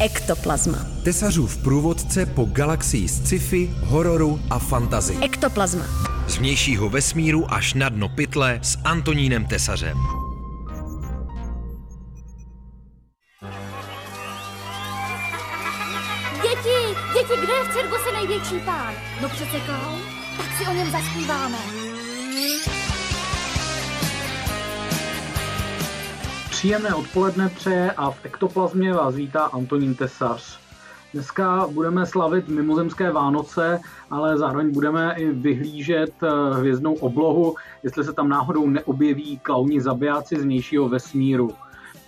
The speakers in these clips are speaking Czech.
Ektoplazma. Tesařův průvodce po galaxii sci-fi, hororu a fantazy. Ektoplazma. Z vnějšího vesmíru až na dno pytle s Antonínem Tesařem. Děti, děti, kde je v cirkuse největší pán? No přece klaun. Tak si o něm zaspíváme. Příjemné odpoledne přeje a v ektoplazmě vás vítá Antonín Tesař. Dneska budeme slavit mimozemské Vánoce, ale zároveň budeme i vyhlížet eh, hvězdnou oblohu, jestli se tam náhodou neobjeví klauni zabijáci z vnějšího vesmíru.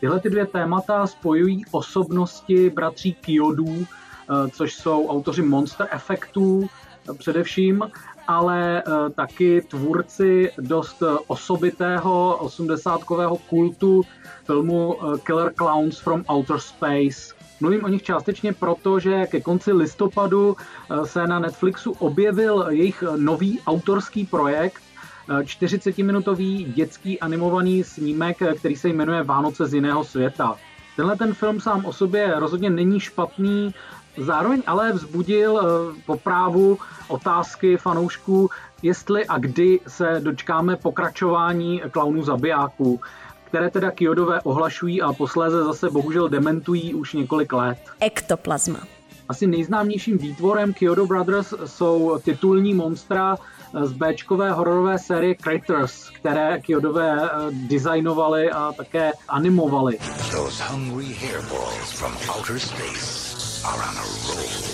Tyhle ty dvě témata spojují osobnosti bratří Kyodů, eh, což jsou autoři Monster Effectů eh, především, ale taky tvůrci dost osobitého osmdesátkového kultu filmu Killer Clowns from Outer Space. Mluvím o nich částečně proto, že ke konci listopadu se na Netflixu objevil jejich nový autorský projekt, 40-minutový dětský animovaný snímek, který se jmenuje Vánoce z jiného světa. Tenhle ten film sám o sobě rozhodně není špatný, zároveň ale vzbudil po právu otázky fanoušků, jestli a kdy se dočkáme pokračování klaunů zabijáků které teda Kyodové ohlašují a posléze zase bohužel dementují už několik let. Ektoplazma. Asi nejznámějším výtvorem Kyoto Brothers jsou titulní monstra z Bčkové hororové série Critters, které Kyodové eh, designovali a také animovali. Those hungry hairballs from outer space are on a roll.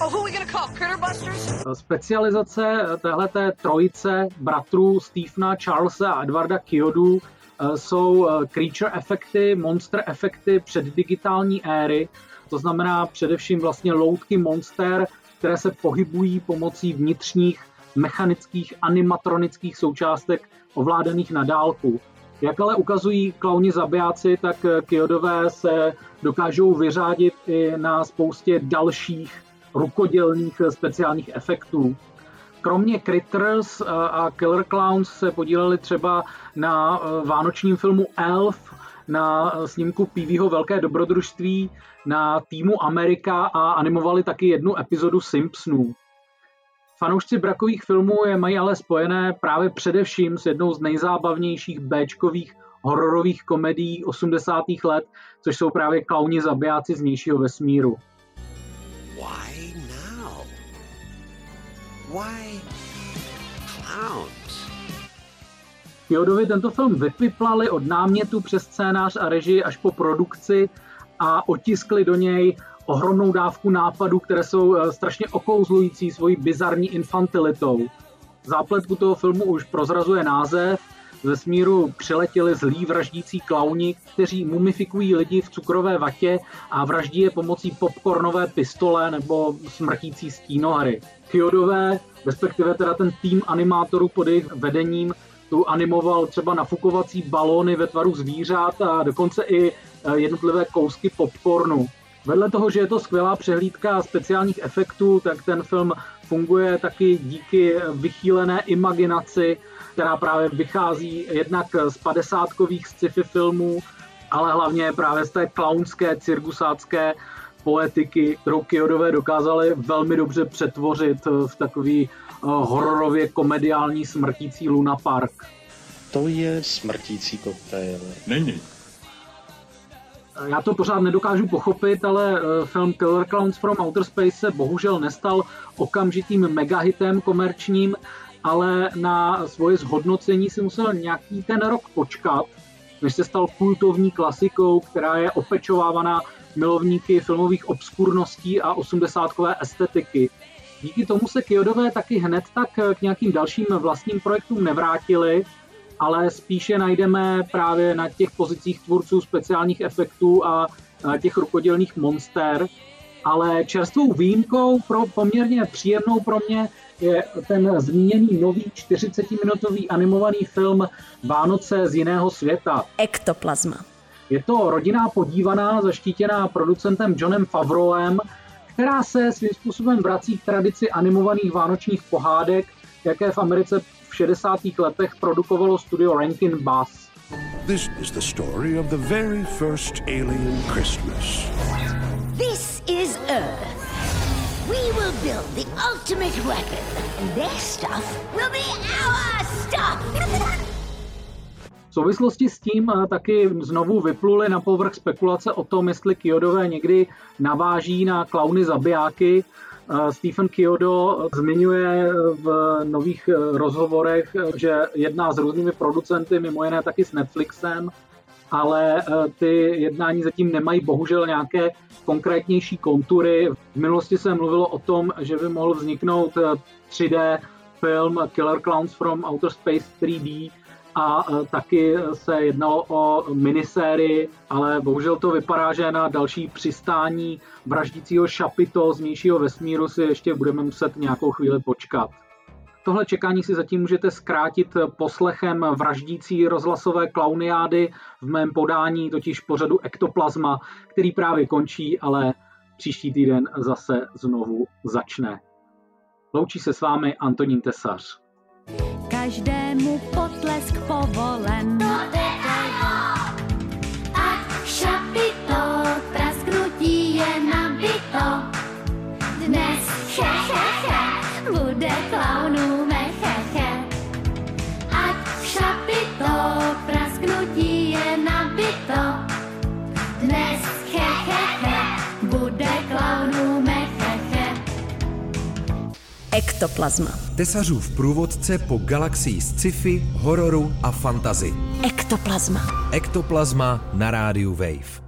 Oh, Specializace téhleté trojice bratrů Stephena, Charlesa a Edwarda Kyodu eh, jsou eh, creature efekty, monster efekty před digitální éry, to znamená především vlastně loutky monster, které se pohybují pomocí vnitřních mechanických animatronických součástek ovládaných na dálku. Jak ale ukazují klauni zabijáci, tak eh, Kyodové se dokážou vyřádit i na spoustě dalších rukodělných eh, speciálních efektů. Kromě Critters eh, a Killer Clowns se podíleli třeba na vánočním filmu Elf, na snímku Pívyho Velké dobrodružství, na týmu Amerika a animovali taky jednu epizodu Simpsonů. Fanoušci brakových filmů je mají ale spojené právě především s jednou z nejzábavnějších Bčkových hororových komedií 80. let, což jsou právě klauni zabijáci z vnějšího vesmíru. Why now? Why clowns? Jodovi tento film vypiplali od námětu přes scénář a režii až po produkci a otiskli do něj ohromnou dávku nápadů, které jsou eh, strašně okouzlující svojí bizarní infantilitou. Zápletku toho filmu už prozrazuje název, ze smíru přiletěli zlí vraždící klauni, kteří mumifikují lidi v cukrové vatě a vraždí je pomocí popcornové pistole nebo smrtící stínohry. Kyodové, respektive teda ten tým animátorů pod jejich vedením, tu animoval třeba nafukovací balóny ve tvaru zvířat a dokonce i eh, jednotlivé kousky popcornu. Vedle toho, že je to skvělá přehlídka speciálních efektů, tak ten film funguje taky díky vychýlené imaginaci, která právě vychází jednak z padesátkových sci-fi filmů, ale hlavně právě z té klaunské, cirkusácké poetiky, kterou Kyodové dokázali velmi dobře přetvořit v takový eh, hororově komediální smrtící Luna Park. To je smrtící koktejl. Není. Já to pořád nedokážu pochopit, ale eh, film Killer Clowns from Outer Space se bohužel nestal okamžitým megahitem komerčním, ale na svoje zhodnocení si musel nějaký ten rok počkat, než se stal kultovní klasikou, která je opečovávaná milovníky filmových obskurností a osmdesátkové estetiky. Díky tomu se Kyodové taky hned tak k nějakým dalším vlastním projektům nevrátili, ale spíše najdeme právě na těch pozicích tvůrců speciálních efektů a těch rukodělných monster. Ale čerstvou výjimkou pro poměrně příjemnou pro mě je ten zmíněný nový 40-minutový animovaný film Vánoce z jiného světa. Ektoplazma. Je to rodinná podívaná, zaštítěná producentem Johnem Favroem, která se svým způsobem vrací k tradici animovaných vánočních pohádek, jaké v Americe 60. letech produkovalo studio Rankin Bass. This is the story of the very first alien Christmas. Build the ultimate weapon, and their stuff will be our stuff. V souvislosti s tím eh, taky znovu vypluly na povrch spekulace o tom, jestli Kyodové někdy naváží na klauny zabijáky. Eh, Stephen Kyodo zmiňuje v nových eh, rozhovorech, že jedná s různými producenty, mimo jiné taky s Netflixem, ale ty jednání zatím nemají bohužel nějaké konkrétnější kontury. V minulosti se mluvilo o tom, že by mohl vzniknout 3D film Killer Clowns from Outer Space 3D, a e, taky se jednalo o minisérii, ale bohužel to vypadá, že na další přistání vraždícího šapito z vnějšího vesmíru si ještě budeme muset nějakou chvíli počkat. Tohle čekání si zatím můžete zkrátit poslechem vraždící rozhlasové klauniády v mém podání, totiž pořadu Ektoplazma, který právě končí, ale příští týden zase znovu začne. Loučí se s vámi Antonín Tesař každému potlesk povolen. No Ať šapito, prasknutí je nabito. Dnes he, he, he, bude klaunů nabito. Dnes he, he, he, bude klaunů mecheche. Ektoplazma. Tesařův průvodce po galaxii sci-fi, hororu a fantazy. Ektoplazma. Ektoplazma na rádiu Wave.